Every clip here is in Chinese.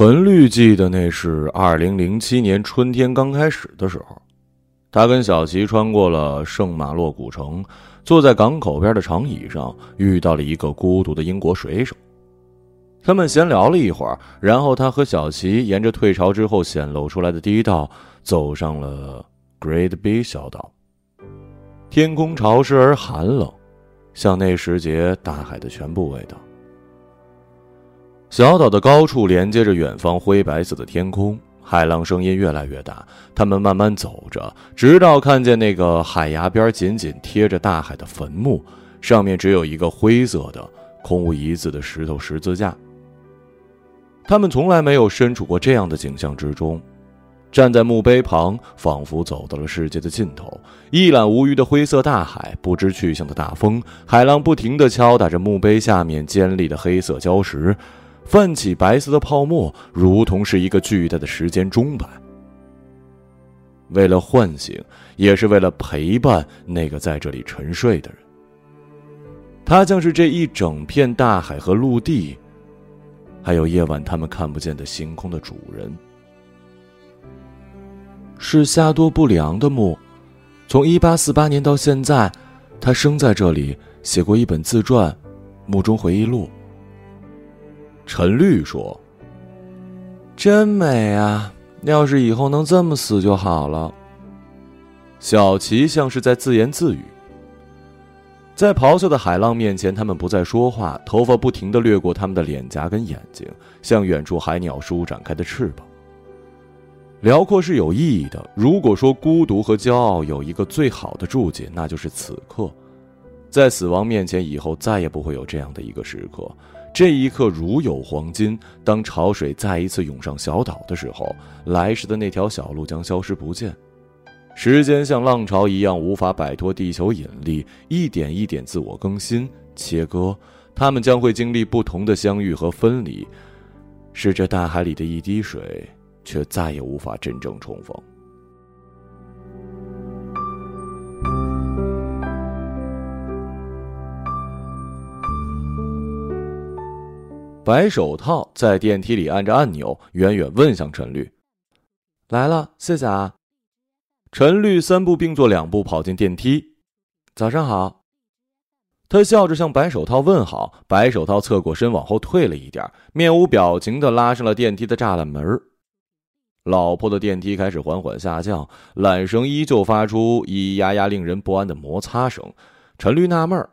陈绿记得那是二零零七年春天刚开始的时候，他跟小齐穿过了圣马洛古城，坐在港口边的长椅上，遇到了一个孤独的英国水手。他们闲聊了一会儿，然后他和小齐沿着退潮之后显露出来的堤道，走上了 Great B 小岛。天空潮湿而寒冷，像那时节大海的全部味道。小岛的高处连接着远方灰白色的天空，海浪声音越来越大。他们慢慢走着，直到看见那个海崖边紧紧贴着大海的坟墓，上面只有一个灰色的、空无一字的石头十字架。他们从来没有身处过这样的景象之中，站在墓碑旁，仿佛走到了世界的尽头。一览无余的灰色大海，不知去向的大风，海浪不停地敲打着墓碑下面尖利的黑色礁石。泛起白色的泡沫，如同是一个巨大的时间钟摆。为了唤醒，也是为了陪伴那个在这里沉睡的人。他将是这一整片大海和陆地，还有夜晚他们看不见的星空的主人。是夏多布里昂的墓，从一八四八年到现在，他生在这里，写过一本自传《墓中回忆录》。陈绿说：“真美啊！要是以后能这么死就好了。”小齐像是在自言自语。在咆哮的海浪面前，他们不再说话，头发不停的掠过他们的脸颊跟眼睛，像远处海鸟舒展开的翅膀。辽阔是有意义的。如果说孤独和骄傲有一个最好的注解，那就是此刻，在死亡面前，以后再也不会有这样的一个时刻。这一刻如有黄金。当潮水再一次涌上小岛的时候，来时的那条小路将消失不见。时间像浪潮一样无法摆脱地球引力，一点一点自我更新、切割。他们将会经历不同的相遇和分离，是这大海里的一滴水，却再也无法真正重逢。白手套在电梯里按着按钮，远远问向陈绿：“来了，谢谢啊。”陈绿三步并作两步跑进电梯。“早上好。”他笑着向白手套问好。白手套侧过身往后退了一点，面无表情的拉上了电梯的栅栏门。老破的电梯开始缓缓下降，缆绳依旧发出咿咿呀呀令人不安的摩擦声。陈绿纳闷儿。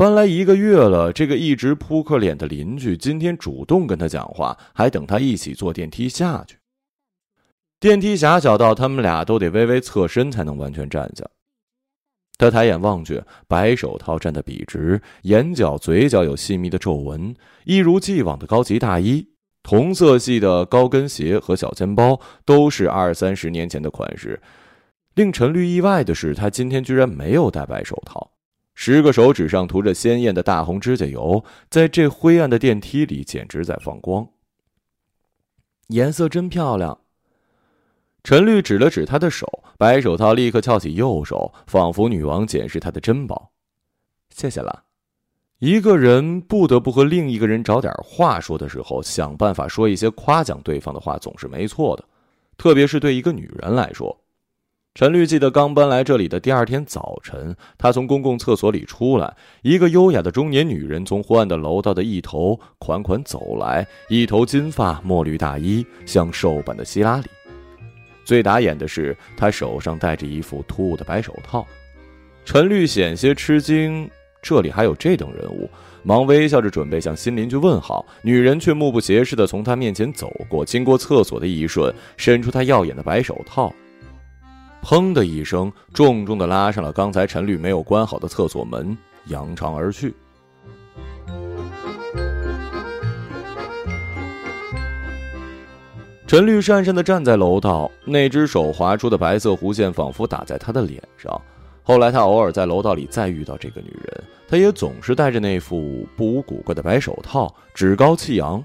搬来一个月了，这个一直扑克脸的邻居今天主动跟他讲话，还等他一起坐电梯下去。电梯狭小到他们俩都得微微侧身才能完全站下。他抬眼望去，白手套站得笔直，眼角、嘴角有细密的皱纹，一如既往的高级大衣，同色系的高跟鞋和小肩包都是二三十年前的款式。令陈绿意外的是，他今天居然没有戴白手套。十个手指上涂着鲜艳的大红指甲油，在这灰暗的电梯里简直在放光。颜色真漂亮。陈绿指了指他的手，白手套立刻翘起右手，仿佛女王检视他的珍宝。谢谢了。一个人不得不和另一个人找点话说的时候，想办法说一些夸奖对方的话，总是没错的，特别是对一个女人来说。陈绿记得刚搬来这里的第二天早晨，他从公共厕所里出来，一个优雅的中年女人从昏暗的楼道的一头款款走来，一头金发，墨绿大衣，像瘦版的希拉里。最打眼的是，她手上戴着一副突兀的白手套。陈绿险些吃惊，这里还有这等人物，忙微笑着准备向新邻居问好，女人却目不斜视地从他面前走过，经过厕所的一瞬，伸出她耀眼的白手套。砰的一声，重重的拉上了刚才陈绿没有关好的厕所门，扬长而去。陈绿讪讪的站在楼道，那只手划出的白色弧线仿佛打在他的脸上。后来他偶尔在楼道里再遇到这个女人，她也总是戴着那副不无古怪的白手套，趾高气扬。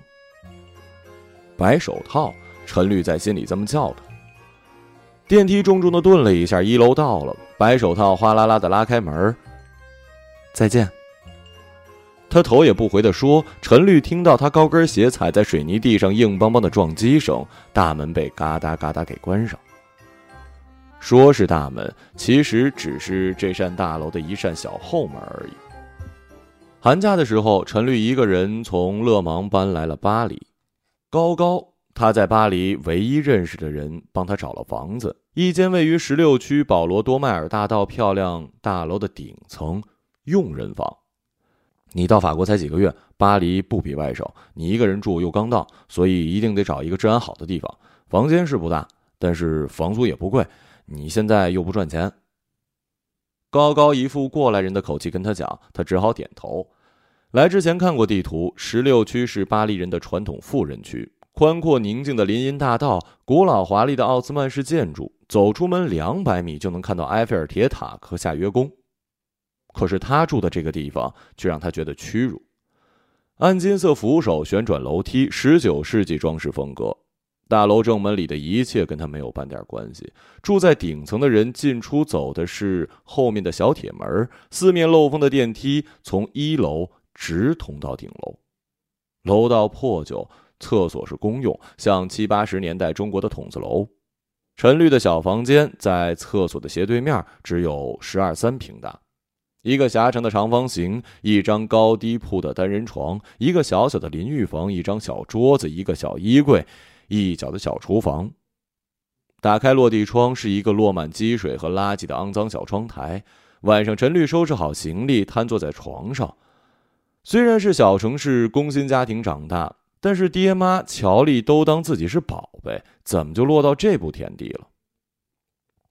白手套，陈绿在心里这么叫他。电梯重重的顿了一下，一楼到了。白手套哗啦啦的拉开门。再见。他头也不回的说：“陈绿听到他高跟鞋踩在水泥地上硬邦邦的撞击声，大门被嘎哒嘎哒给关上。说是大门，其实只是这扇大楼的一扇小后门而已。”寒假的时候，陈绿一个人从勒芒搬来了巴黎。高高，他在巴黎唯一认识的人，帮他找了房子，一间位于十六区保罗多迈尔大道漂亮大楼的顶层佣人房。你到法国才几个月，巴黎不比外省，你一个人住又刚到，所以一定得找一个治安好的地方。房间是不大，但是房租也不贵。你现在又不赚钱。高高一副过来人的口气跟他讲，他只好点头。来之前看过地图，十六区是巴黎人的传统富人区，宽阔宁静的林荫大道，古老华丽的奥斯曼式建筑，走出门两百米就能看到埃菲尔铁塔和夏约宫。可是他住的这个地方却让他觉得屈辱，暗金色扶手、旋转楼梯、十九世纪装饰风格，大楼正门里的一切跟他没有半点关系。住在顶层的人进出走的是后面的小铁门，四面漏风的电梯从一楼直通到顶楼。楼道破旧，厕所是公用，像七八十年代中国的筒子楼。陈绿的小房间在厕所的斜对面，只有十二三平大。一个狭长的长方形，一张高低铺的单人床，一个小小的淋浴房，一张小桌子，一个小衣柜，一角的小厨房。打开落地窗，是一个落满积水和垃圾的肮脏小窗台。晚上，陈绿收拾好行李，瘫坐在床上。虽然是小城市工薪家庭长大，但是爹妈乔丽都当自己是宝贝，怎么就落到这步田地了？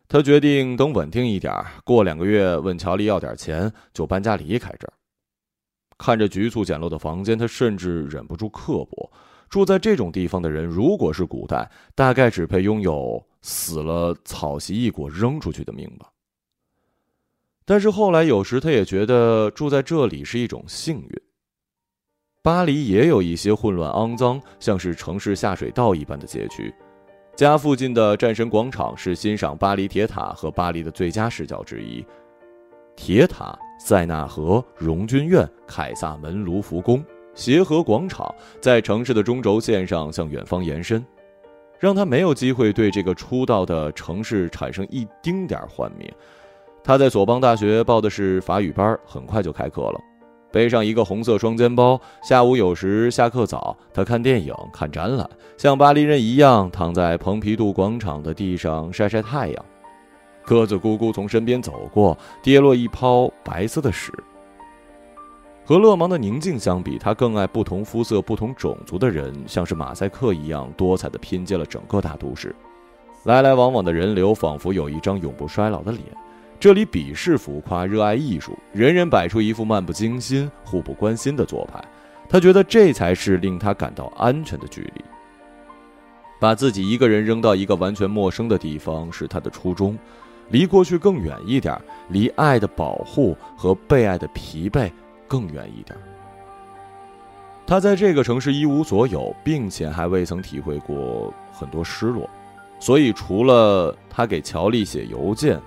他决定等稳定一点，过两个月问乔丽要点钱，就搬家离开这儿。看着局促简陋的房间，他甚至忍不住刻薄：住在这种地方的人，如果是古代，大概只配拥有死了草席一裹扔出去的命吧。但是后来，有时他也觉得住在这里是一种幸运。巴黎也有一些混乱肮脏，像是城市下水道一般的街区。家附近的战神广场是欣赏巴黎铁塔和巴黎的最佳视角之一。铁塔、塞纳河、荣军院、凯撒门、卢浮宫、协和广场，在城市的中轴线上向远方延伸，让他没有机会对这个初到的城市产生一丁点幻灭。他在索邦大学报的是法语班，很快就开课了。背上一个红色双肩包，下午有时下课早，他看电影、看展览，像巴黎人一样躺在蓬皮杜广场的地上晒晒太阳。鸽子咕咕从身边走过，跌落一泡白色的屎。和勒芒的宁静相比，他更爱不同肤色、不同种族的人，像是马赛克一样多彩的拼接了整个大都市。来来往往的人流，仿佛有一张永不衰老的脸。这里鄙视浮夸，热爱艺术，人人摆出一副漫不经心、互不关心的做派。他觉得这才是令他感到安全的距离。把自己一个人扔到一个完全陌生的地方是他的初衷，离过去更远一点，离爱的保护和被爱的疲惫更远一点。他在这个城市一无所有，并且还未曾体会过很多失落，所以除了他给乔丽写邮件。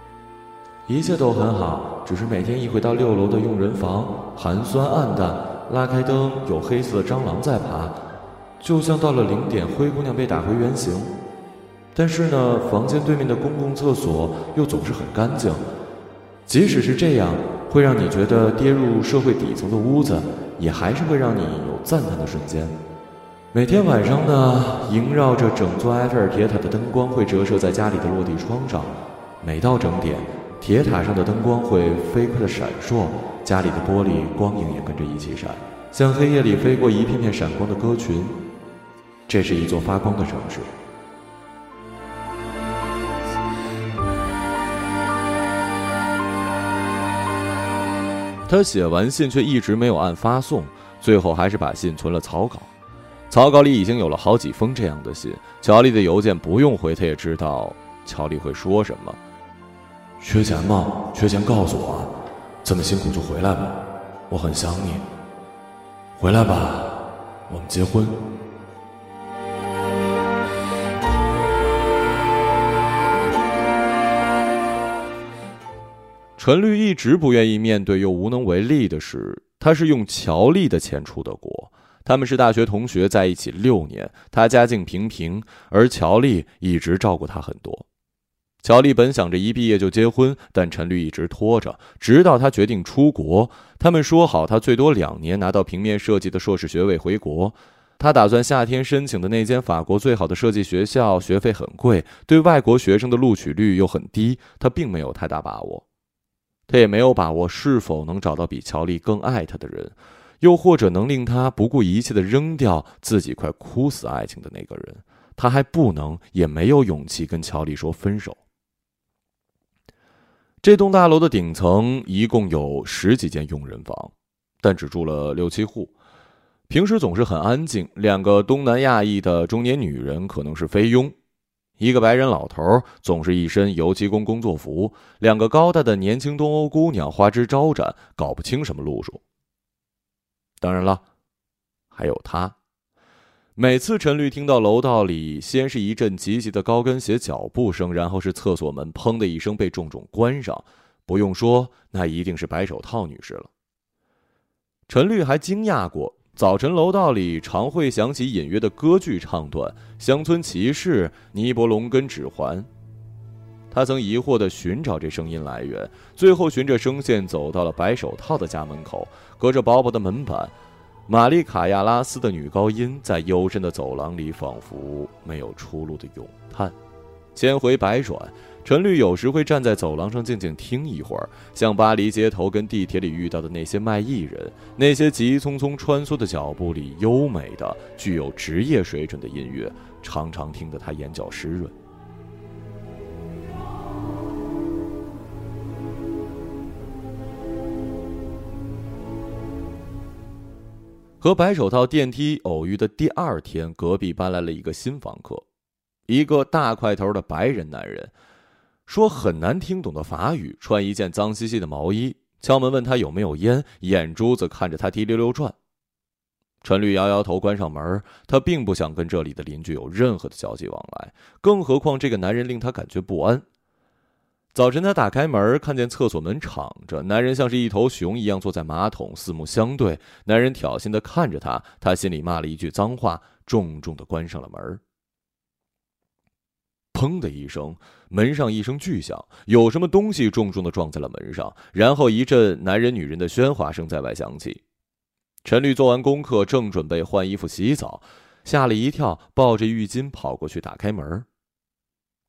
一切都很好，只是每天一回到六楼的佣人房，寒酸暗淡，拉开灯，有黑色的蟑螂在爬，就像到了零点，灰姑娘被打回原形。但是呢，房间对面的公共厕所又总是很干净，即使是这样，会让你觉得跌入社会底层的屋子，也还是会让你有赞叹的瞬间。每天晚上呢，萦绕着整座埃菲尔铁塔的灯光会折射在家里的落地窗上，每到整点。铁塔上的灯光会飞快的闪烁，家里的玻璃光影也跟着一起闪，像黑夜里飞过一片片闪光的歌群。这是一座发光的城市。他写完信却一直没有按发送，最后还是把信存了草稿。草稿里已经有了好几封这样的信。乔丽的邮件不用回，他也知道乔丽会说什么。缺钱吗？缺钱告诉我，这么辛苦就回来吧，我很想你。回来吧，我们结婚。陈绿一直不愿意面对又无能为力的是，他是用乔丽的钱出的国。他们是大学同学，在一起六年。他家境平平，而乔丽一直照顾他很多。乔丽本想着一毕业就结婚，但陈律一直拖着，直到他决定出国。他们说好，他最多两年拿到平面设计的硕士学位回国。他打算夏天申请的那间法国最好的设计学校，学费很贵，对外国学生的录取率又很低。他并没有太大把握，他也没有把握是否能找到比乔丽更爱他的人。又或者能令他不顾一切的扔掉自己快哭死爱情的那个人，他还不能，也没有勇气跟乔丽说分手。这栋大楼的顶层一共有十几间佣人房，但只住了六七户。平时总是很安静。两个东南亚裔的中年女人可能是菲佣，一个白人老头总是一身油漆工工作服，两个高大的年轻东欧姑娘花枝招展，搞不清什么路数。当然了，还有他。每次陈律听到楼道里先是一阵急急的高跟鞋脚步声，然后是厕所门“砰”的一声被重重关上，不用说，那一定是白手套女士了。陈律还惊讶过，早晨楼道里常会响起隐约的歌剧唱段，《乡村骑士》《尼伯龙根指环》。他曾疑惑地寻找这声音来源，最后循着声线走到了白手套的家门口。隔着薄薄的门板，玛丽卡亚拉斯的女高音在幽深的走廊里，仿佛没有出路的咏叹。千回百转，陈律有时会站在走廊上静静听一会儿，像巴黎街头跟地铁里遇到的那些卖艺人，那些急匆匆穿梭的脚步里优美的、具有职业水准的音乐，常常听得他眼角湿润。和白手套电梯偶遇的第二天，隔壁搬来了一个新房客，一个大块头的白人男人，说很难听懂的法语，穿一件脏兮兮的毛衣，敲门问他有没有烟，眼珠子看着他滴溜溜转。陈律摇摇头，关上门。他并不想跟这里的邻居有任何的交际往来，更何况这个男人令他感觉不安。早晨，他打开门，看见厕所门敞着，男人像是一头熊一样坐在马桶，四目相对。男人挑衅的看着他，他心里骂了一句脏话，重重的关上了门。砰的一声，门上一声巨响，有什么东西重重的撞在了门上，然后一阵男人女人的喧哗声在外响起。陈律做完功课，正准备换衣服洗澡，吓了一跳，抱着浴巾跑过去打开门。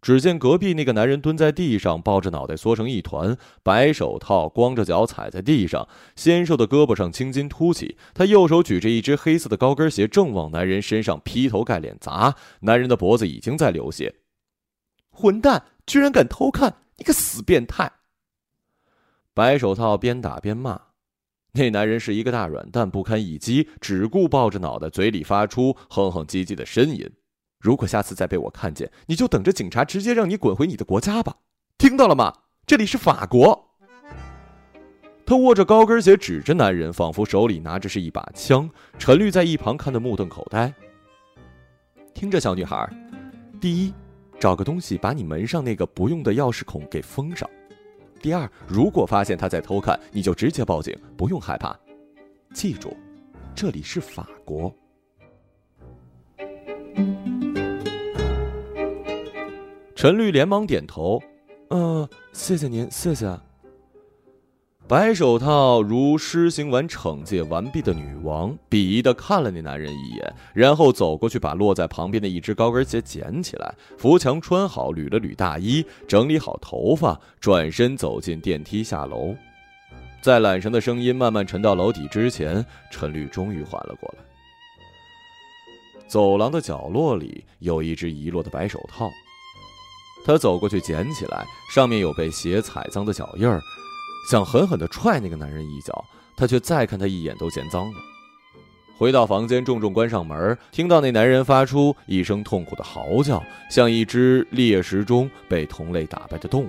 只见隔壁那个男人蹲在地上，抱着脑袋缩成一团，白手套，光着脚踩在地上，纤瘦的胳膊上青筋凸起。他右手举着一只黑色的高跟鞋，正往男人身上劈头盖脸砸。男人的脖子已经在流血。混蛋，居然敢偷看！你个死变态！白手套边打边骂。那男人是一个大软蛋，不堪一击，只顾抱着脑袋，嘴里发出哼哼唧唧的呻吟。如果下次再被我看见，你就等着警察直接让你滚回你的国家吧，听到了吗？这里是法国。他握着高跟鞋，指着男人，仿佛手里拿着是一把枪。陈律在一旁看得目瞪口呆。听着，小女孩，第一，找个东西把你门上那个不用的钥匙孔给封上；第二，如果发现他在偷看，你就直接报警，不用害怕。记住，这里是法国。陈律连忙点头：“嗯，谢谢您，谢谢。”白手套如施行完惩戒完毕的女王，鄙夷的看了那男人一眼，然后走过去，把落在旁边的一只高跟鞋捡起来，扶墙穿好，捋了捋大衣，整理好头发，转身走进电梯下楼。在缆绳的声音慢慢沉到楼底之前，陈律终于缓了过来。走廊的角落里有一只遗落的白手套。他走过去捡起来，上面有被鞋踩脏的脚印儿，想狠狠地踹那个男人一脚，他却再看他一眼都嫌脏了。回到房间，重重关上门，听到那男人发出一声痛苦的嚎叫，像一只猎食中被同类打败的动物。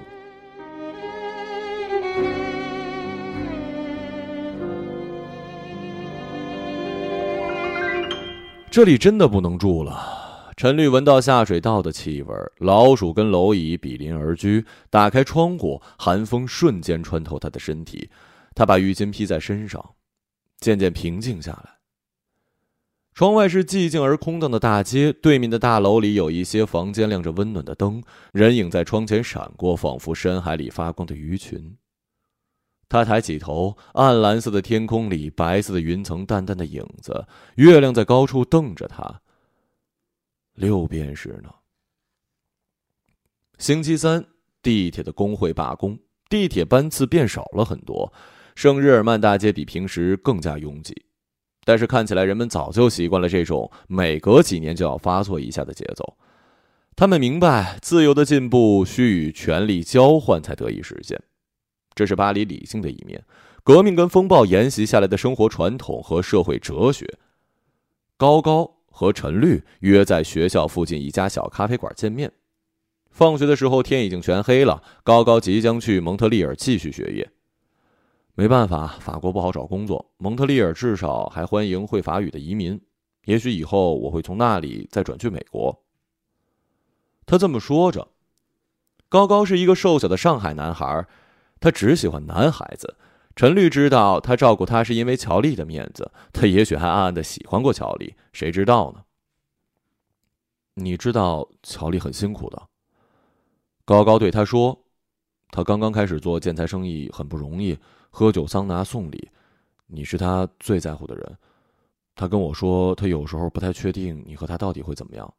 这里真的不能住了。陈律闻到下水道的气味，老鼠跟蝼蚁比邻而居。打开窗户，寒风瞬间穿透他的身体。他把浴巾披在身上，渐渐平静下来。窗外是寂静而空荡的大街，对面的大楼里有一些房间亮着温暖的灯，人影在窗前闪过，仿佛深海里发光的鱼群。他抬起头，暗蓝色的天空里，白色的云层，淡淡的影子，月亮在高处瞪着他。六便士呢？星期三，地铁的工会罢工，地铁班次变少了很多，圣日耳曼大街比平时更加拥挤。但是看起来人们早就习惯了这种每隔几年就要发作一下的节奏，他们明白自由的进步需与权力交换才得以实现，这是巴黎理性的一面，革命跟风暴沿袭下来的生活传统和社会哲学。高高和陈绿约在学校附近一家小咖啡馆见面，放学的时候天已经全黑了，高高即将去蒙特利尔继续学业。没办法，法国不好找工作。蒙特利尔至少还欢迎会法语的移民。也许以后我会从那里再转去美国。他这么说着。高高是一个瘦小的上海男孩，他只喜欢男孩子。陈律知道他照顾他是因为乔丽的面子，他也许还暗暗的喜欢过乔丽，谁知道呢？你知道乔丽很辛苦的。高高对他说：“他刚刚开始做建材生意，很不容易。”喝酒、桑拿、送礼，你是他最在乎的人。他跟我说，他有时候不太确定你和他到底会怎么样。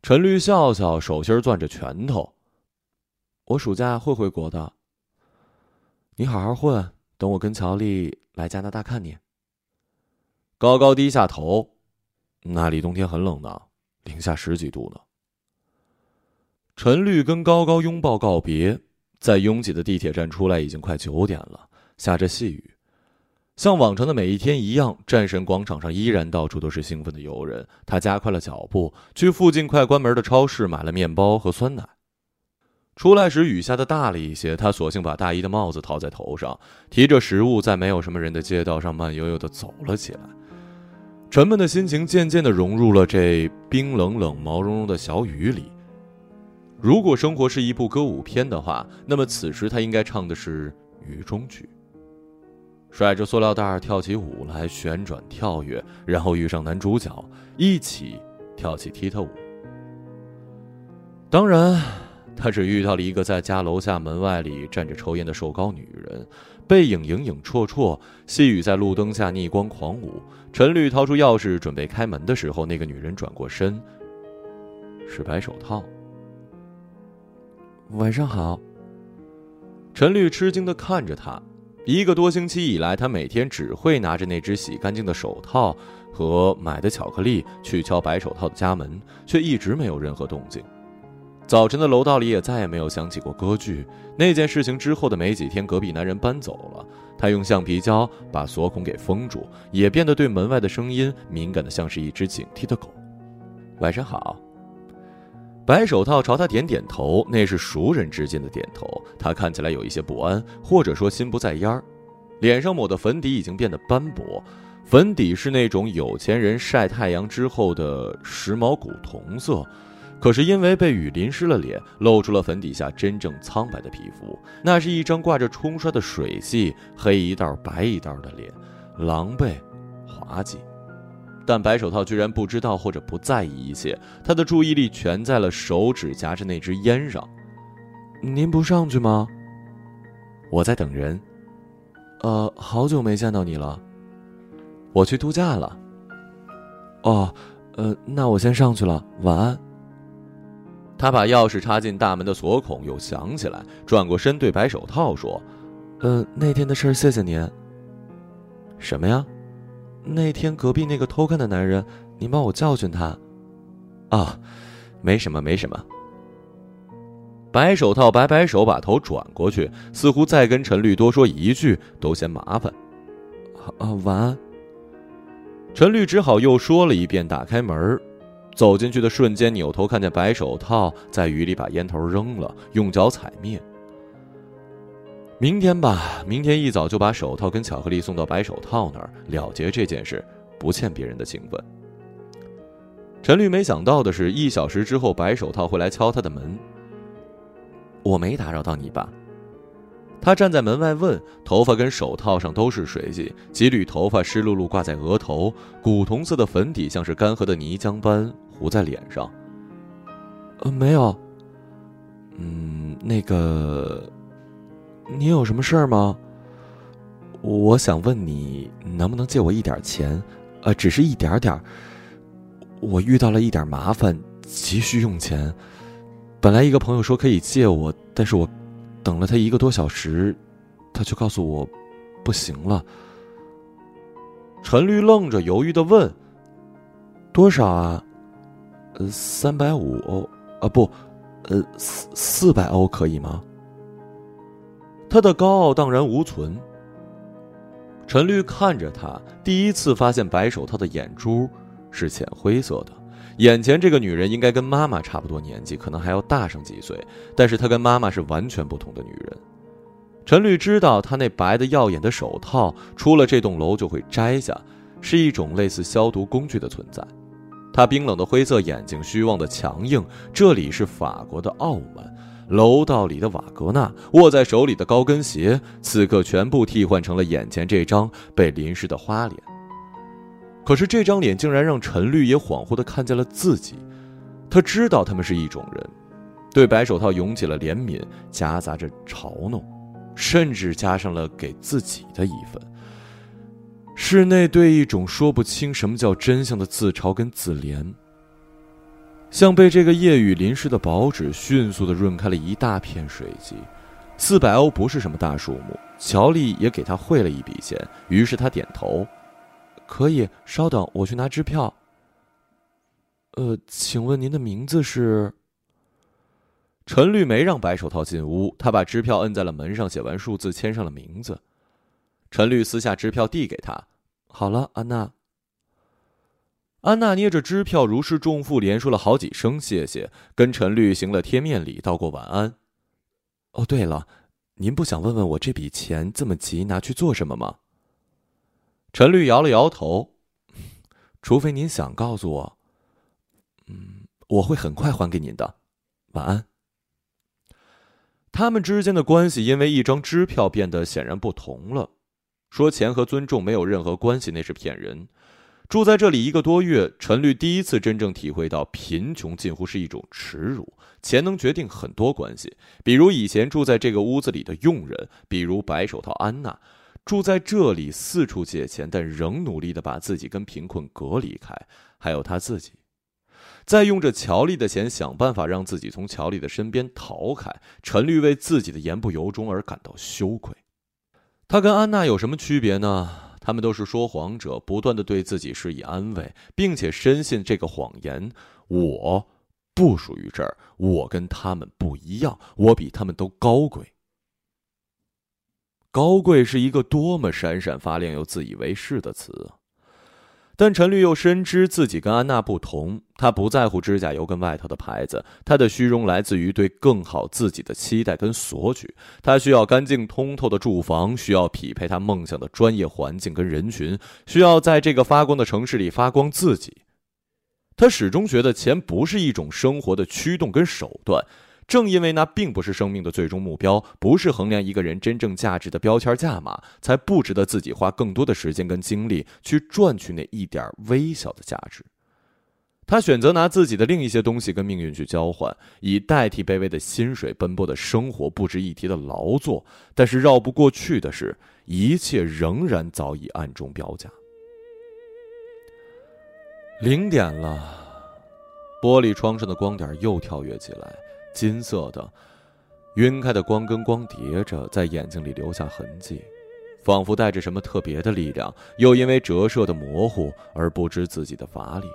陈律笑笑，手心攥着拳头。我暑假会回国的。你好好混，等我跟乔丽来加拿大看你。高高低下头，那里冬天很冷的，零下十几度呢。陈绿跟高高拥抱告别。在拥挤的地铁站出来，已经快九点了，下着细雨，像往常的每一天一样，战神广场上依然到处都是兴奋的游人。他加快了脚步，去附近快关门的超市买了面包和酸奶。出来时雨下的大了一些，他索性把大衣的帽子套在头上，提着食物在没有什么人的街道上慢悠悠地走了起来。沉闷的心情渐渐地融入了这冰冷冷、毛茸茸的小雨里。如果生活是一部歌舞片的话，那么此时他应该唱的是雨中曲。甩着塑料袋跳起舞来，旋转跳跃，然后遇上男主角，一起跳起踢踏舞。当然，他只遇到了一个在家楼下门外里站着抽烟的瘦高女人，背影影影绰绰，细雨在路灯下逆光狂舞。陈律掏出钥匙准备开门的时候，那个女人转过身，是白手套。晚上好。陈律吃惊的看着他，一个多星期以来，他每天只会拿着那只洗干净的手套和买的巧克力去敲白手套的家门，却一直没有任何动静。早晨的楼道里也再也没有响起过歌剧。那件事情之后的没几天，隔壁男人搬走了，他用橡皮胶把锁孔给封住，也变得对门外的声音敏感的像是一只警惕的狗。晚上好。白手套朝他点点头，那是熟人之间的点头。他看起来有一些不安，或者说心不在焉儿，脸上抹的粉底已经变得斑驳，粉底是那种有钱人晒太阳之后的时髦古铜色，可是因为被雨淋湿了脸，露出了粉底下真正苍白的皮肤。那是一张挂着冲刷的水迹，黑一道白一道的脸，狼狈，滑稽。但白手套居然不知道或者不在意一切，他的注意力全在了手指夹着那支烟上。您不上去吗？我在等人。呃，好久没见到你了。我去度假了。哦，呃，那我先上去了，晚安。他把钥匙插进大门的锁孔，又想起来，转过身对白手套说：“呃，那天的事儿，谢谢您。什么呀？”那天隔壁那个偷看的男人，您帮我教训他。啊，没什么，没什么。白手套摆摆手，把头转过去，似乎再跟陈绿多说一句都嫌麻烦。啊，晚安。陈绿只好又说了一遍，打开门，走进去的瞬间，扭头看见白手套在雨里把烟头扔了，用脚踩灭。明天吧，明天一早就把手套跟巧克力送到白手套那儿，了结这件事，不欠别人的情分。陈绿没想到的是，一小时之后，白手套会来敲他的门。我没打扰到你吧？他站在门外问，头发跟手套上都是水迹，几缕头发湿漉漉挂在额头，古铜色的粉底像是干涸的泥浆般糊在脸上。呃，没有。嗯，那个，你有什么事儿吗？我想问你，能不能借我一点钱？呃，只是一点点。我遇到了一点麻烦，急需用钱。本来一个朋友说可以借我，但是我等了他一个多小时，他就告诉我不行了。陈绿愣着，犹豫的问：“多少啊？”“呃，三百五欧，啊不，呃，四四百欧可以吗？”他的高傲荡然无存。陈绿看着他，第一次发现白手套的眼珠是浅灰色的。眼前这个女人应该跟妈妈差不多年纪，可能还要大上几岁，但是她跟妈妈是完全不同的女人。陈绿知道，她那白的耀眼的手套出了这栋楼就会摘下，是一种类似消毒工具的存在。他冰冷的灰色眼睛，虚妄的强硬。这里是法国的傲慢。楼道里的瓦格纳，握在手里的高跟鞋，此刻全部替换成了眼前这张被淋湿的花脸。可是这张脸竟然让陈绿也恍惚地看见了自己，他知道他们是一种人，对白手套涌起了怜悯，夹杂着嘲弄，甚至加上了给自己的一份。室内对一种说不清什么叫真相的自嘲跟自怜，像被这个夜雨淋湿的薄纸迅速的润开了一大片水迹。四百欧不是什么大数目，乔丽也给他汇了一笔钱，于是他点头。可以，稍等，我去拿支票。呃，请问您的名字是？陈绿没让白手套进屋，他把支票摁在了门上，写完数字，签上了名字。陈律撕下支票递给他，好了，安娜。安娜捏着支票，如释重负，连说了好几声谢谢，跟陈律行了贴面礼，道过晚安。哦，对了，您不想问问我这笔钱这么急拿去做什么吗？陈律摇了摇头，除非您想告诉我，嗯，我会很快还给您的。晚安。他们之间的关系因为一张支票变得显然不同了。说钱和尊重没有任何关系，那是骗人。住在这里一个多月，陈律第一次真正体会到贫穷近乎是一种耻辱。钱能决定很多关系，比如以前住在这个屋子里的佣人，比如白手套安娜。住在这里，四处借钱，但仍努力的把自己跟贫困隔离开。还有他自己，在用着乔丽的钱想办法让自己从乔丽的身边逃开。陈律为自己的言不由衷而感到羞愧。他跟安娜有什么区别呢？他们都是说谎者，不断的对自己施以安慰，并且深信这个谎言：我不属于这儿，我跟他们不一样，我比他们都高贵。高贵是一个多么闪闪发亮又自以为是的词，但陈律又深知自己跟安娜不同。他不在乎指甲油跟外头的牌子，他的虚荣来自于对更好自己的期待跟索取。他需要干净通透的住房，需要匹配他梦想的专业环境跟人群，需要在这个发光的城市里发光自己。他始终觉得钱不是一种生活的驱动跟手段。正因为那并不是生命的最终目标，不是衡量一个人真正价值的标签价码，才不值得自己花更多的时间跟精力去赚取那一点微小的价值。他选择拿自己的另一些东西跟命运去交换，以代替卑微的薪水、奔波的生活、不值一提的劳作。但是绕不过去的是，一切仍然早已暗中标价。零点了，玻璃窗上的光点又跳跃起来。金色的、晕开的光跟光叠着，在眼睛里留下痕迹，仿佛带着什么特别的力量，又因为折射的模糊而不知自己的乏力。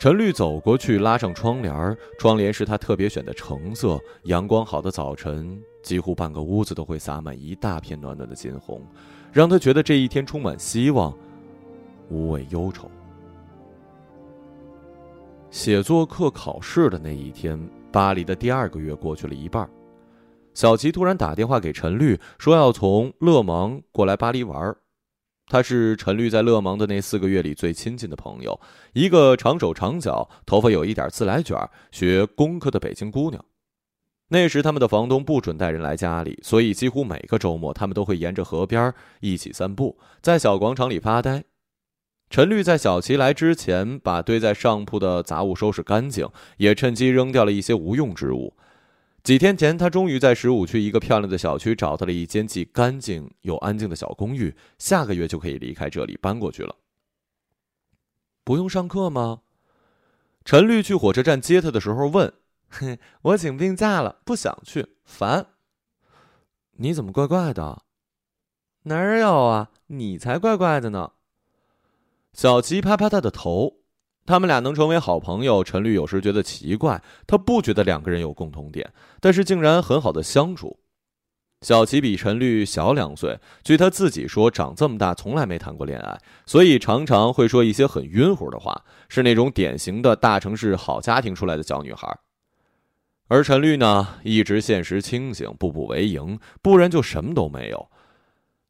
陈绿走过去，拉上窗帘窗帘是他特别选的橙色。阳光好的早晨，几乎半个屋子都会洒满一大片暖暖的金红，让他觉得这一天充满希望，无畏忧愁。写作课考试的那一天。巴黎的第二个月过去了一半，小齐突然打电话给陈绿，说要从勒芒过来巴黎玩。他是陈绿在勒芒的那四个月里最亲近的朋友，一个长手长脚、头发有一点自来卷、学工科的北京姑娘。那时他们的房东不准带人来家里，所以几乎每个周末他们都会沿着河边一起散步，在小广场里发呆。陈绿在小齐来之前把堆在上铺的杂物收拾干净，也趁机扔掉了一些无用之物。几天前，他终于在十五区一个漂亮的小区找到了一间既干净又安静的小公寓，下个月就可以离开这里搬过去了。不用上课吗？陈绿去火车站接他的时候问：“嘿，我请病假了，不想去，烦。”你怎么怪怪的？哪有啊？你才怪怪的呢。小齐拍拍他的头，他们俩能成为好朋友。陈绿有时觉得奇怪，他不觉得两个人有共同点，但是竟然很好的相处。小齐比陈绿小两岁，据他自己说，长这么大从来没谈过恋爱，所以常常会说一些很晕乎的话，是那种典型的大城市好家庭出来的小女孩。而陈绿呢，一直现实清醒，步步为营，不然就什么都没有。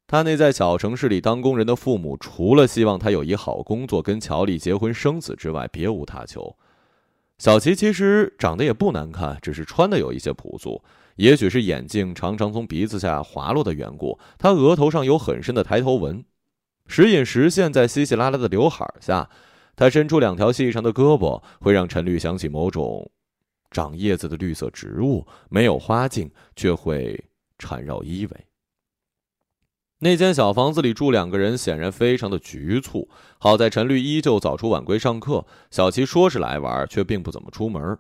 他那在小城市里当工人的父母，除了希望他有一好工作、跟乔丽结婚生子之外，别无他求。小齐其实长得也不难看，只是穿的有一些朴素。也许是眼镜常常从鼻子下滑落的缘故，他额头上有很深的抬头纹，时隐时现，在稀稀拉拉的刘海下，他伸出两条细长的胳膊，会让陈绿想起某种长叶子的绿色植物，没有花茎，却会缠绕衣围。那间小房子里住两个人，显然非常的局促。好在陈律依旧早出晚归上课，小齐说是来玩，却并不怎么出门。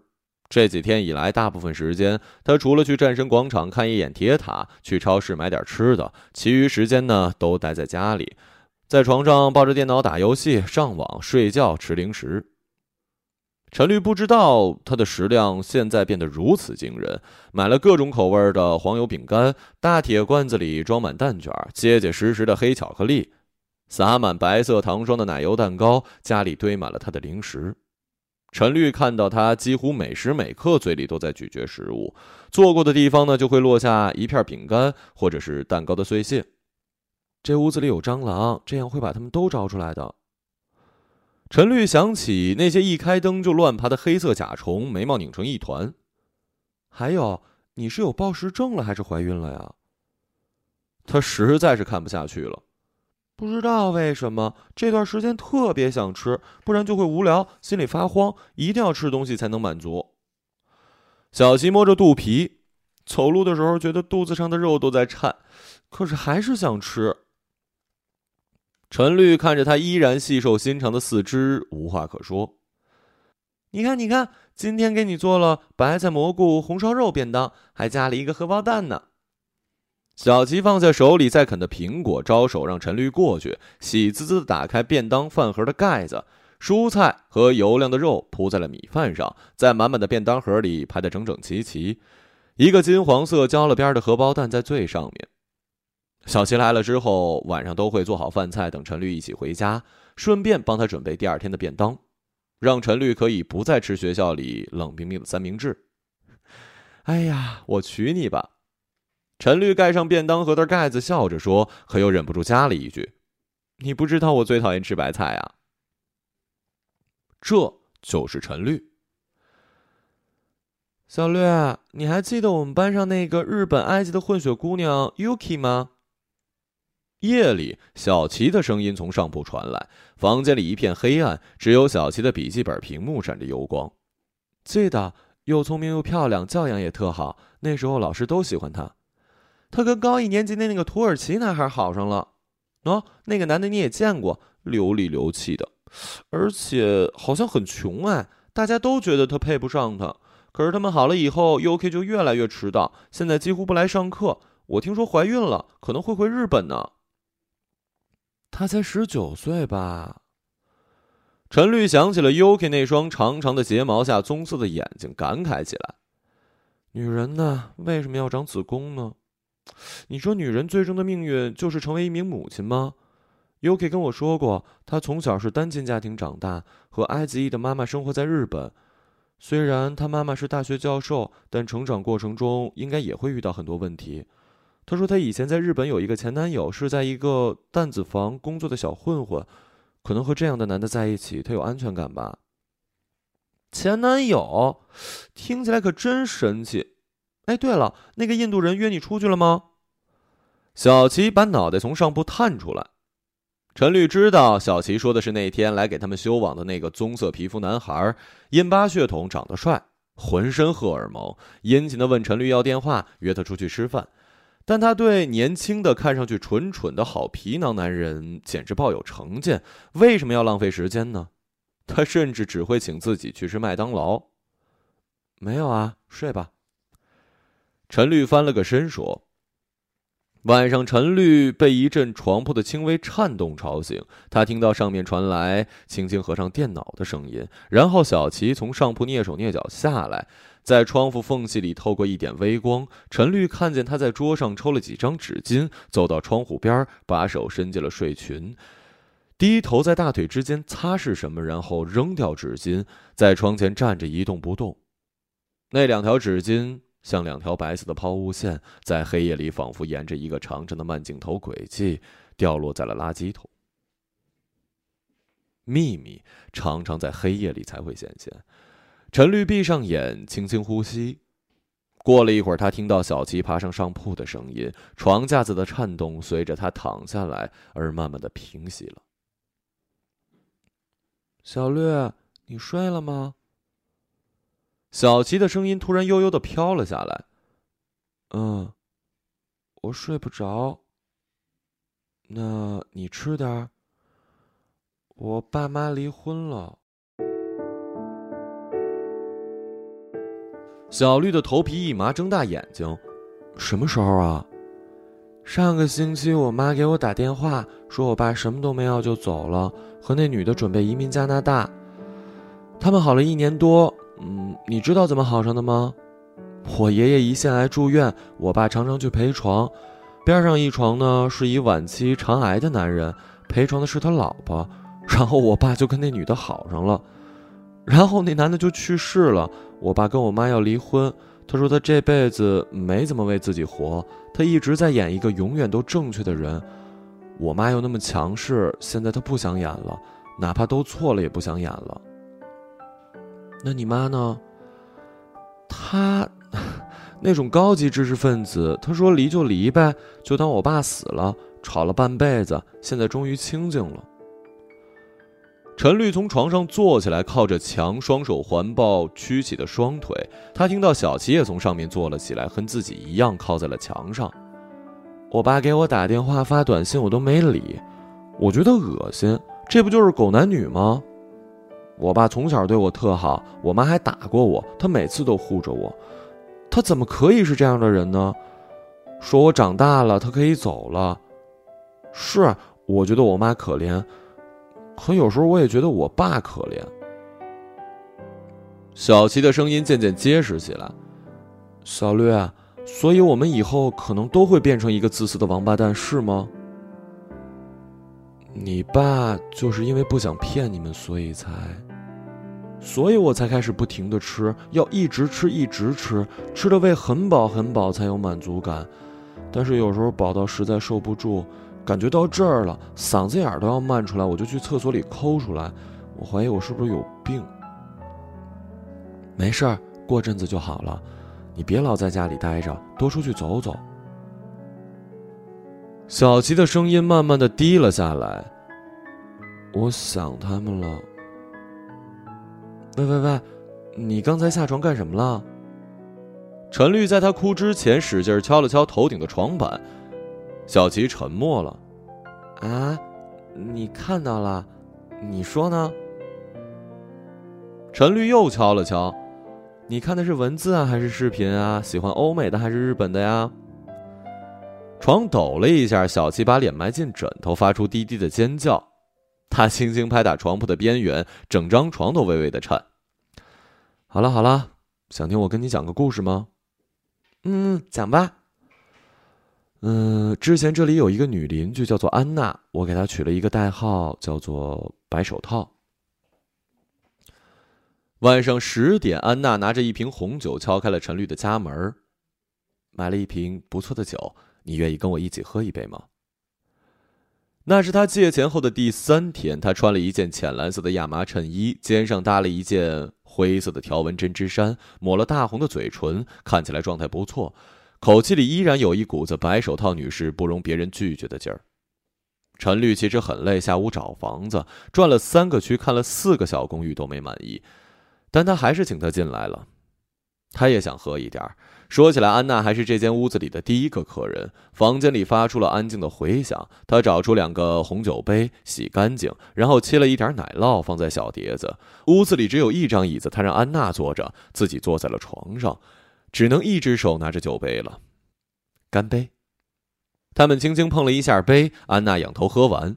这几天以来，大部分时间他除了去战神广场看一眼铁塔，去超市买点吃的，其余时间呢都待在家里，在床上抱着电脑打游戏、上网、睡觉、吃零食。陈绿不知道他的食量现在变得如此惊人，买了各种口味的黄油饼干，大铁罐子里装满蛋卷，结结实实的黑巧克力，撒满白色糖霜的奶油蛋糕，家里堆满了他的零食。陈绿看到他几乎每时每刻嘴里都在咀嚼食物，坐过的地方呢就会落下一片饼干或者是蛋糕的碎屑。这屋子里有蟑螂，这样会把他们都招出来的。陈绿想起那些一开灯就乱爬的黑色甲虫，眉毛拧成一团。还有，你是有暴食症了还是怀孕了呀？他实在是看不下去了。不知道为什么这段时间特别想吃，不然就会无聊，心里发慌，一定要吃东西才能满足。小齐摸着肚皮，走路的时候觉得肚子上的肉都在颤，可是还是想吃。陈绿看着他依然细瘦心长的四肢，无话可说。你看，你看，今天给你做了白菜蘑菇红烧肉便当，还加了一个荷包蛋呢。小齐放下手里在啃的苹果，招手让陈绿过去，喜滋滋的打开便当饭盒的盖子，蔬菜和油亮的肉铺在了米饭上，在满满的便当盒里排得整整齐齐，一个金黄色焦了边的荷包蛋在最上面。小齐来了之后，晚上都会做好饭菜，等陈绿一起回家，顺便帮他准备第二天的便当，让陈绿可以不再吃学校里冷冰冰的三明治。哎呀，我娶你吧！陈绿盖上便当盒的盖子，笑着说，可又忍不住加了一句：“你不知道我最讨厌吃白菜啊。”这就是陈律。小绿，你还记得我们班上那个日本埃及的混血姑娘 Yuki 吗？夜里，小齐的声音从上铺传来。房间里一片黑暗，只有小齐的笔记本屏幕闪着油光。记得，又聪明又漂亮，教养也特好。那时候老师都喜欢她。她跟高一年级的那个土耳其男孩好上了。喏，那个男的你也见过，流里流气的，而且好像很穷哎。大家都觉得他配不上她。可是他们好了以后，UK 就越来越迟到，现在几乎不来上课。我听说怀孕了，可能会回日本呢。他才十九岁吧？陈绿想起了 Yuki 那双长长的睫毛下棕色的眼睛，感慨起来：“女人呢，为什么要长子宫呢？你说女人最终的命运就是成为一名母亲吗？”Yuki 跟我说过，她从小是单亲家庭长大，和埃及裔的妈妈生活在日本。虽然她妈妈是大学教授，但成长过程中应该也会遇到很多问题。他说，他以前在日本有一个前男友，是在一个担子房工作的小混混，可能和这样的男的在一起，他有安全感吧。前男友，听起来可真神奇。哎，对了，那个印度人约你出去了吗？小齐把脑袋从上铺探出来。陈律知道小齐说的是那天来给他们修网的那个棕色皮肤男孩，印巴血统，长得帅，浑身荷尔蒙，殷勤的问陈律要电话，约他出去吃饭。但他对年轻的、看上去蠢蠢的好皮囊男人简直抱有成见，为什么要浪费时间呢？他甚至只会请自己去吃麦当劳。没有啊，睡吧。陈律翻了个身说。晚上，陈律被一阵床铺的轻微颤动吵醒。他听到上面传来轻轻合上电脑的声音，然后小齐从上铺蹑手蹑脚下来，在窗户缝隙里透过一点微光，陈律看见他在桌上抽了几张纸巾，走到窗户边，把手伸进了睡裙，低头在大腿之间擦拭什么，然后扔掉纸巾，在窗前站着一动不动。那两条纸巾。像两条白色的抛物线，在黑夜里仿佛沿着一个长长的慢镜头轨迹，掉落在了垃圾桶。秘密常常在黑夜里才会显现。陈律闭上眼，轻轻呼吸。过了一会儿，他听到小琪爬上上铺的声音，床架子的颤动随着他躺下来而慢慢的平息了。小绿，你睡了吗？小齐的声音突然悠悠的飘了下来。嗯，我睡不着。那你吃点儿。我爸妈离婚了。小绿的头皮一麻，睁大眼睛。什么时候啊？上个星期，我妈给我打电话，说我爸什么都没要就走了，和那女的准备移民加拿大。他们好了一年多。嗯，你知道怎么好上的吗？我爷爷胰腺癌住院，我爸常常去陪床，边上一床呢是一晚期肠癌的男人，陪床的是他老婆，然后我爸就跟那女的好上了，然后那男的就去世了。我爸跟我妈要离婚，他说他这辈子没怎么为自己活，他一直在演一个永远都正确的人。我妈又那么强势，现在她不想演了，哪怕都错了也不想演了。那你妈呢？她 那种高级知识分子，她说离就离呗，就当我爸死了，吵了半辈子，现在终于清静了。陈律从床上坐起来，靠着墙，双手环抱曲起的双腿。他听到小齐也从上面坐了起来，和自己一样靠在了墙上。我爸给我打电话发短信，我都没理，我觉得恶心。这不就是狗男女吗？我爸从小对我特好，我妈还打过我，他每次都护着我，他怎么可以是这样的人呢？说我长大了，他可以走了。是，我觉得我妈可怜，可有时候我也觉得我爸可怜。小齐的声音渐渐结实起来，小绿，所以我们以后可能都会变成一个自私的王八蛋，是吗？你爸就是因为不想骗你们，所以才。所以我才开始不停的吃，要一直吃，一直吃，吃的胃很饱很饱才有满足感。但是有时候饱到实在受不住，感觉到这儿了，嗓子眼都要漫出来，我就去厕所里抠出来。我怀疑我是不是有病。没事儿，过阵子就好了。你别老在家里待着，多出去走走。小琪的声音慢慢的低了下来。我想他们了。喂喂喂，你刚才下床干什么了？陈律在他哭之前使劲敲了敲头顶的床板。小琪沉默了。啊，你看到了？你说呢？陈律又敲了敲。你看的是文字啊，还是视频啊？喜欢欧美的还是日本的呀？床抖了一下，小琪把脸埋进枕头，发出低低的尖叫。他轻轻拍打床铺的边缘，整张床都微微的颤。好了好了，想听我跟你讲个故事吗？嗯，讲吧。嗯，之前这里有一个女邻居叫做安娜，我给她取了一个代号，叫做白手套。晚上十点，安娜拿着一瓶红酒敲开了陈律的家门，买了一瓶不错的酒，你愿意跟我一起喝一杯吗？那是他借钱后的第三天，他穿了一件浅蓝色的亚麻衬衣，肩上搭了一件灰色的条纹针织衫，抹了大红的嘴唇，看起来状态不错，口气里依然有一股子白手套女士不容别人拒绝的劲儿。陈律其实很累，下午找房子，转了三个区，看了四个小公寓都没满意，但他还是请她进来了。他也想喝一点说起来，安娜还是这间屋子里的第一个客人。房间里发出了安静的回响。他找出两个红酒杯，洗干净，然后切了一点奶酪放在小碟子。屋子里只有一张椅子，他让安娜坐着，自己坐在了床上，只能一只手拿着酒杯了。干杯！他们轻轻碰了一下杯。安娜仰头喝完。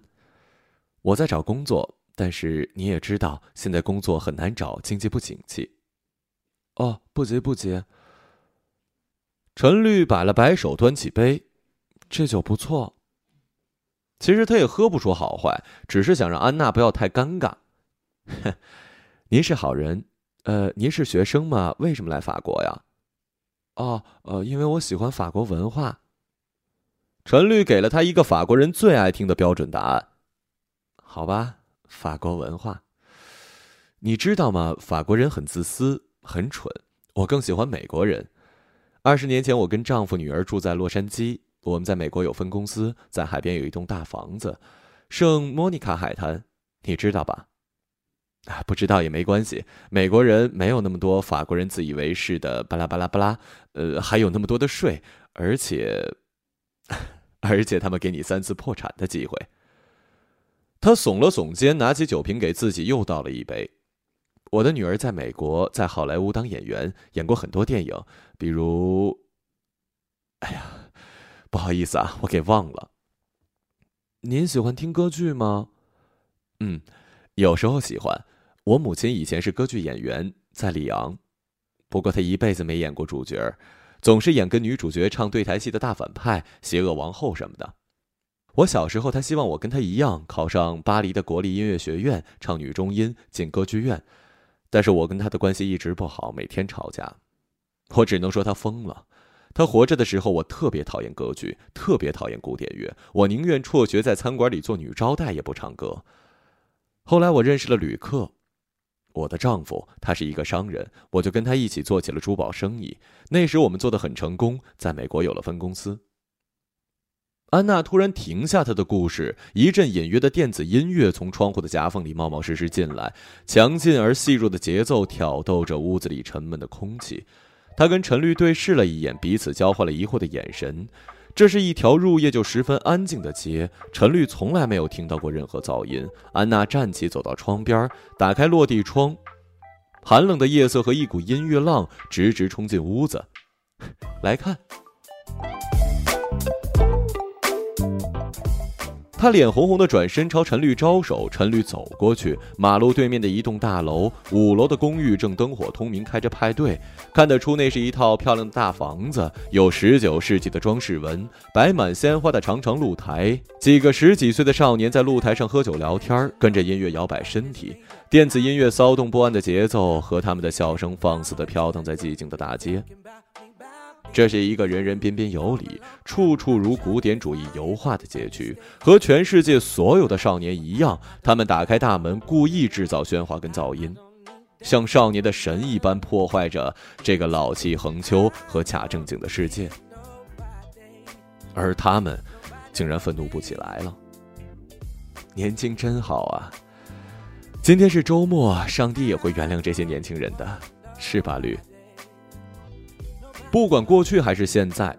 我在找工作，但是你也知道，现在工作很难找，经济不景气。哦，不急不急。陈绿摆了摆手，端起杯，这酒不错。其实他也喝不出好坏，只是想让安娜不要太尴尬。哼 您是好人，呃，您是学生吗？为什么来法国呀？哦，呃，因为我喜欢法国文化。陈绿给了他一个法国人最爱听的标准答案。好吧，法国文化。你知道吗？法国人很自私，很蠢。我更喜欢美国人。二十年前，我跟丈夫、女儿住在洛杉矶。我们在美国有分公司，在海边有一栋大房子，圣莫妮卡海滩，你知道吧？啊，不知道也没关系。美国人没有那么多法国人自以为是的巴拉巴拉巴拉，呃，还有那么多的税，而且，而且他们给你三次破产的机会。他耸了耸肩，拿起酒瓶给自己又倒了一杯。我的女儿在美国，在好莱坞当演员，演过很多电影，比如……哎呀，不好意思啊，我给忘了。您喜欢听歌剧吗？嗯，有时候喜欢。我母亲以前是歌剧演员，在里昂，不过她一辈子没演过主角，总是演跟女主角唱对台戏的大反派、邪恶王后什么的。我小时候，她希望我跟她一样考上巴黎的国立音乐学院，唱女中音，进歌剧院。但是我跟她的关系一直不好，每天吵架，我只能说她疯了。她活着的时候，我特别讨厌歌剧，特别讨厌古典乐，我宁愿辍学在餐馆里做女招待，也不唱歌。后来我认识了旅客，我的丈夫，他是一个商人，我就跟他一起做起了珠宝生意。那时我们做的很成功，在美国有了分公司。安娜突然停下她的故事，一阵隐约的电子音乐从窗户的夹缝里冒冒失失进来，强劲而细弱的节奏挑逗着屋子里沉闷的空气。她跟陈绿对视了一眼，彼此交换了疑惑的眼神。这是一条入夜就十分安静的街，陈律从来没有听到过任何噪音。安娜站起，走到窗边，打开落地窗，寒冷的夜色和一股音乐浪直直冲进屋子。来看。他脸红红的转身朝陈绿招手，陈绿走过去。马路对面的一栋大楼，五楼的公寓正灯火通明，开着派对。看得出那是一套漂亮的大房子，有十九世纪的装饰纹，摆满鲜花的长长露台。几个十几岁的少年在露台上喝酒聊天，跟着音乐摇摆身体。电子音乐骚动不安的节奏和他们的笑声放肆地飘荡在寂静的大街。这是一个人人彬彬有礼、处处如古典主义油画的结局，和全世界所有的少年一样，他们打开大门，故意制造喧哗跟噪音，像少年的神一般破坏着这个老气横秋和假正经的世界。而他们，竟然愤怒不起来了。年轻真好啊！今天是周末，上帝也会原谅这些年轻人的，是吧，绿？不管过去还是现在，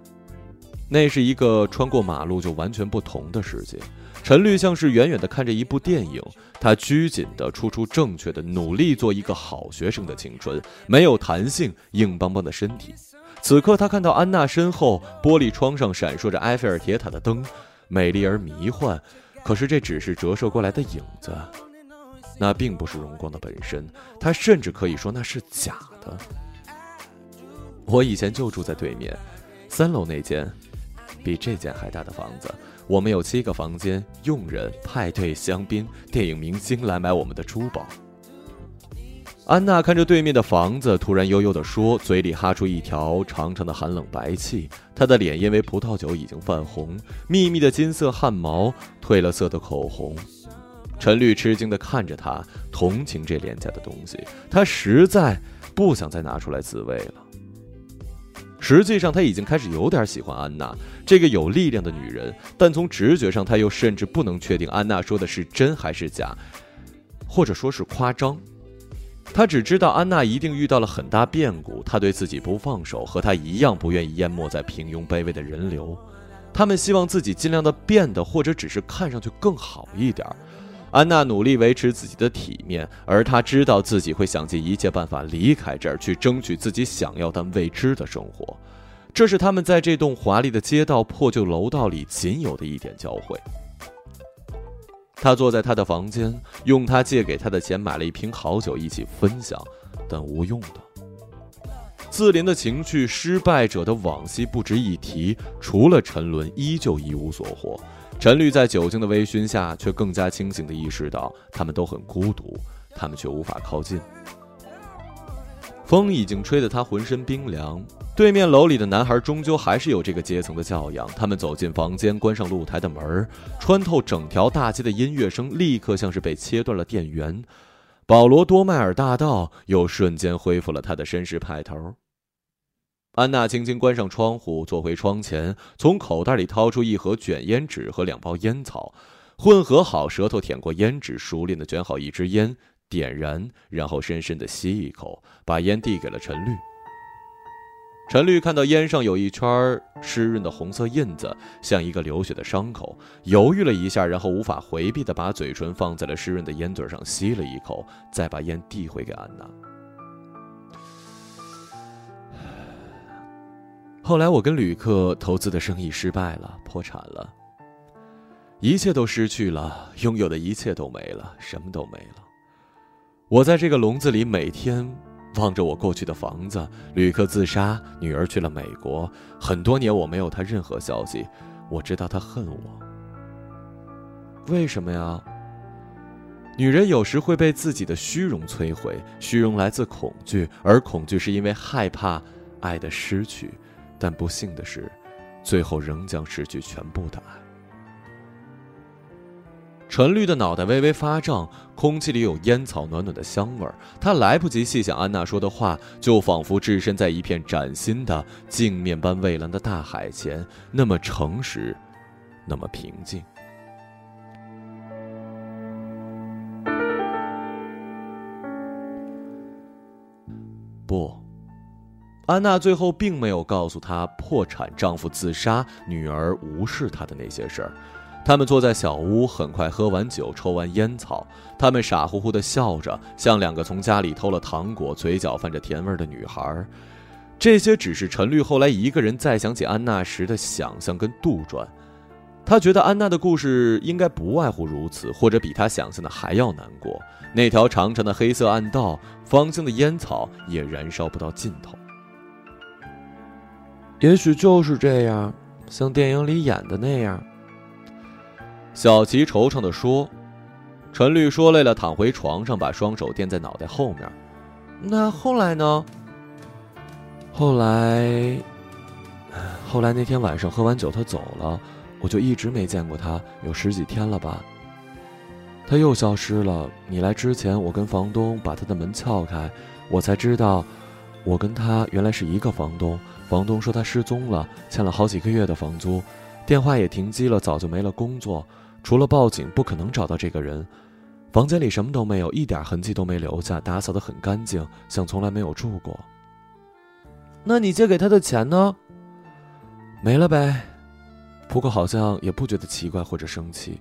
那是一个穿过马路就完全不同的世界。陈绿像是远远的看着一部电影，他拘谨的、处处正确的努力做一个好学生的青春，没有弹性、硬邦邦的身体。此刻，他看到安娜身后玻璃窗上闪烁着埃菲尔铁塔的灯，美丽而迷幻。可是，这只是折射过来的影子，那并不是荣光的本身。他甚至可以说，那是假的。我以前就住在对面，三楼那间，比这间还大的房子。我们有七个房间，佣人、派对、香槟、电影明星来买我们的珠宝。安娜看着对面的房子，突然悠悠地说，嘴里哈出一条长长的寒冷白气。她的脸因为葡萄酒已经泛红，密密的金色汗毛，褪了色的口红。陈律吃惊地看着她，同情这廉价的东西，他实在不想再拿出来自慰了。实际上，他已经开始有点喜欢安娜这个有力量的女人，但从直觉上，他又甚至不能确定安娜说的是真还是假，或者说是夸张。他只知道安娜一定遇到了很大变故，他对自己不放手，和他一样不愿意淹没在平庸卑微的人流。他们希望自己尽量的变得，或者只是看上去更好一点。安娜努力维持自己的体面，而她知道自己会想尽一切办法离开这儿，去争取自己想要但未知的生活。这是他们在这栋华丽的街道破旧楼道里仅有的一点交汇。他坐在他的房间，用他借给他的钱买了一瓶好酒，一起分享，但无用的。自怜的情绪，失败者的往昔不值一提，除了沉沦，依旧一无所获。陈律在酒精的微醺下，却更加清醒地意识到，他们都很孤独，他们却无法靠近。风已经吹得他浑身冰凉。对面楼里的男孩终究还是有这个阶层的教养。他们走进房间，关上露台的门，穿透整条大街的音乐声立刻像是被切断了电源。保罗多迈尔大道又瞬间恢复了他的绅士派头。安娜轻轻关上窗户，坐回窗前，从口袋里掏出一盒卷烟纸和两包烟草，混合好，舌头舔过烟纸，熟练的卷好一支烟，点燃，然后深深的吸一口，把烟递给了陈绿。陈绿看到烟上有一圈湿润的红色印子，像一个流血的伤口，犹豫了一下，然后无法回避的把嘴唇放在了湿润的烟嘴上，吸了一口，再把烟递回给安娜。后来我跟旅客投资的生意失败了，破产了，一切都失去了，拥有的一切都没了，什么都没了。我在这个笼子里，每天望着我过去的房子，旅客自杀，女儿去了美国，很多年我没有她任何消息。我知道她恨我，为什么呀？女人有时会被自己的虚荣摧毁，虚荣来自恐惧，而恐惧是因为害怕爱的失去。但不幸的是，最后仍将失去全部的爱。陈绿的脑袋微微发胀，空气里有烟草暖暖的香味儿。他来不及细想安娜说的话，就仿佛置身在一片崭新的镜面般蔚蓝的大海前，那么诚实，那么平静。不。安娜最后并没有告诉她破产、丈夫自杀、女儿无视她的那些事儿。他们坐在小屋，很快喝完酒，抽完烟草。他们傻乎乎地笑着，像两个从家里偷了糖果、嘴角泛着甜味的女孩。这些只是陈绿后来一个人再想起安娜时的想象跟杜撰。他觉得安娜的故事应该不外乎如此，或者比他想象的还要难过。那条长长的黑色暗道，芳香的烟草也燃烧不到尽头。也许就是这样，像电影里演的那样。小琪惆怅地说：“陈律说累了，躺回床上，把双手垫在脑袋后面。那后来呢？后来，后来那天晚上喝完酒，他走了，我就一直没见过他，有十几天了吧。他又消失了。你来之前，我跟房东把他的门撬开，我才知道，我跟他原来是一个房东。”房东说他失踪了，欠了好几个月的房租，电话也停机了，早就没了工作。除了报警，不可能找到这个人。房间里什么都没有，一点痕迹都没留下，打扫得很干净，像从来没有住过。那你借给他的钱呢？没了呗。不过好像也不觉得奇怪或者生气。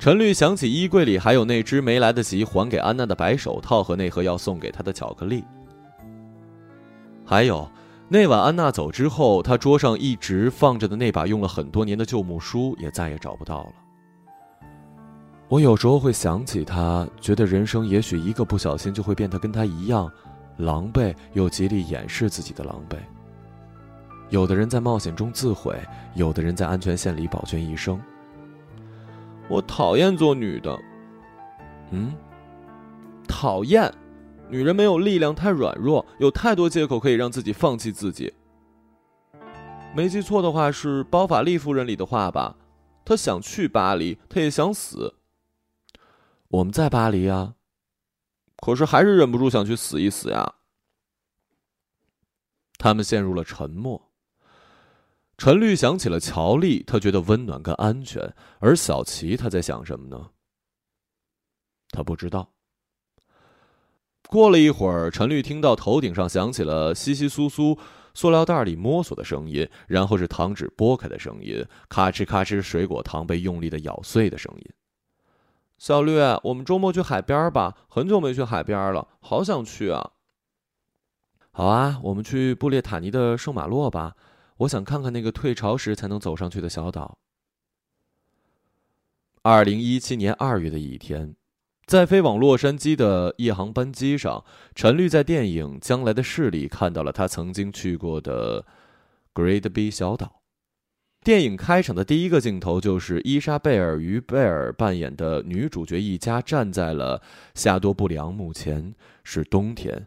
陈律想起衣柜里还有那只没来得及还给安娜的白手套和那盒要送给她的巧克力，还有。那晚安娜走之后，她桌上一直放着的那把用了很多年的旧木梳也再也找不到了。我有时候会想起她，觉得人生也许一个不小心就会变得跟她一样，狼狈又极力掩饰自己的狼狈。有的人在冒险中自毁，有的人在安全线里保全一生。我讨厌做女的。嗯，讨厌。女人没有力量，太软弱，有太多借口可以让自己放弃自己。没记错的话是《包法利夫人》里的话吧？她想去巴黎，她也想死。我们在巴黎啊。可是还是忍不住想去死一死呀。他们陷入了沉默。陈绿想起了乔丽，他觉得温暖跟安全。而小琪，他在想什么呢？他不知道。过了一会儿，陈绿听到头顶上响起了稀稀疏疏塑料袋里摸索的声音，然后是糖纸剥开的声音，咔哧咔哧水果糖被用力的咬碎的声音。小绿，我们周末去海边吧，很久没去海边了，好想去啊！好啊，我们去布列塔尼的圣马洛吧，我想看看那个退潮时才能走上去的小岛。二零一七年二月的一天。在飞往洛杉矶的夜航班机上，陈绿在电影《将来的事》里看到了他曾经去过的 Great B 小岛。电影开场的第一个镜头就是伊莎贝尔与贝尔扮演的女主角一家站在了夏多布良墓前，是冬天，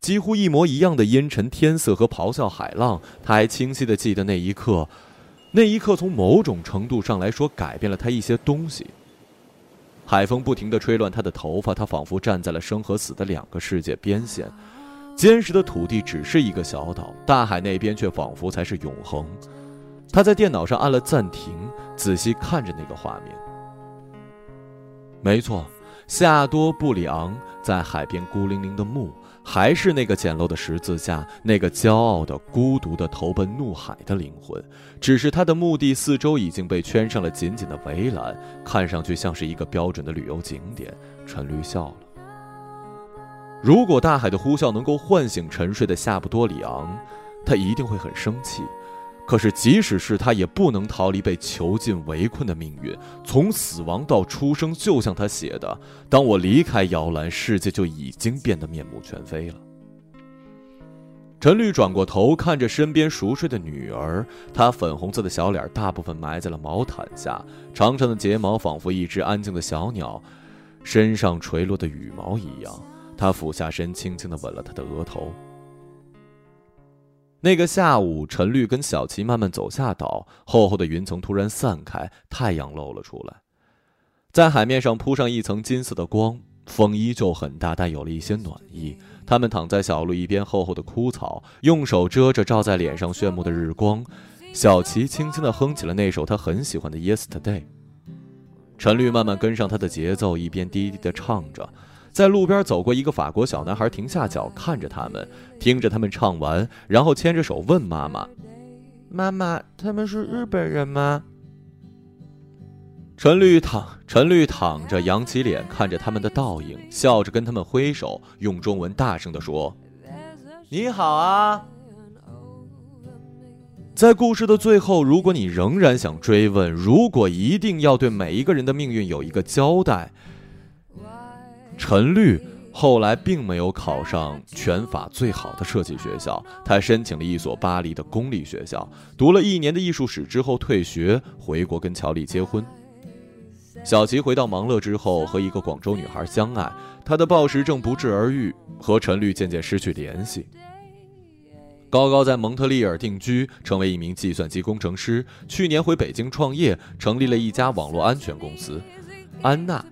几乎一模一样的阴沉天色和咆哮海浪。他还清晰的记得那一刻，那一刻从某种程度上来说改变了他一些东西。海风不停的吹乱他的头发，他仿佛站在了生和死的两个世界边线。坚实的土地只是一个小岛，大海那边却仿佛才是永恒。他在电脑上按了暂停，仔细看着那个画面。没错，夏多布里昂在海边孤零零的墓。还是那个简陋的十字架，那个骄傲的、孤独的、投奔怒海的灵魂。只是他的墓地四周已经被圈上了紧紧的围栏，看上去像是一个标准的旅游景点。陈驴笑了。如果大海的呼啸能够唤醒沉睡的夏布多里昂，他一定会很生气。可是，即使是他，也不能逃离被囚禁、围困的命运。从死亡到出生，就像他写的：“当我离开摇篮，世界就已经变得面目全非了。”陈绿转过头，看着身边熟睡的女儿，她粉红色的小脸大部分埋在了毛毯下，长长的睫毛仿佛一只安静的小鸟身上垂落的羽毛一样。他俯下身，轻轻地吻了她的额头。那个下午，陈绿跟小琪慢慢走下岛，厚厚的云层突然散开，太阳露了出来，在海面上铺上一层金色的光。风依旧很大，但有了一些暖意。他们躺在小路一边厚厚的枯草，用手遮着照在脸上炫目的日光。小琪轻轻地哼起了那首他很喜欢的《Yesterday》。陈绿慢慢跟上他的节奏，一边低低地唱着。在路边走过一个法国小男孩，停下脚看着他们，听着他们唱完，然后牵着手问妈妈：“妈妈，他们是日本人吗？”陈绿躺，陈绿躺着，扬起脸看着他们的倒影，笑着跟他们挥手，用中文大声地说：“你好啊！”在故事的最后，如果你仍然想追问，如果一定要对每一个人的命运有一个交代。陈律后来并没有考上全法最好的设计学校，他申请了一所巴黎的公立学校，读了一年的艺术史之后退学，回国跟乔丽结婚。小琪回到芒乐之后，和一个广州女孩相爱，他的暴食症不治而愈，和陈律渐渐失去联系。高高在蒙特利尔定居，成为一名计算机工程师。去年回北京创业，成立了一家网络安全公司，安娜。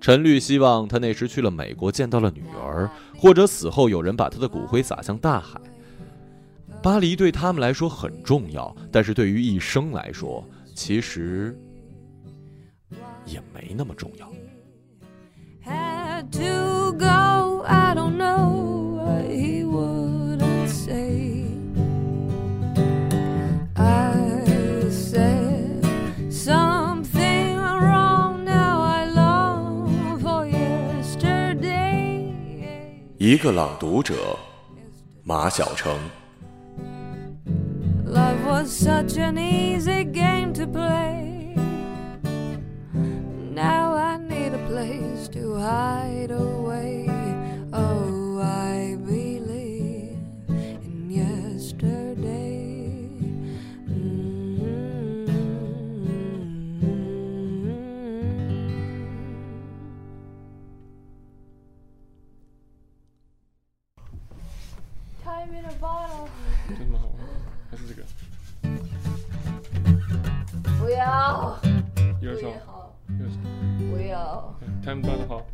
陈律希望他那时去了美国，见到了女儿，或者死后有人把他的骨灰撒向大海。巴黎对他们来说很重要，但是对于一生来说，其实也没那么重要 to go i don't know where he was。一个朗读者，马晓成。要，一二三，有我要。他们抓的好。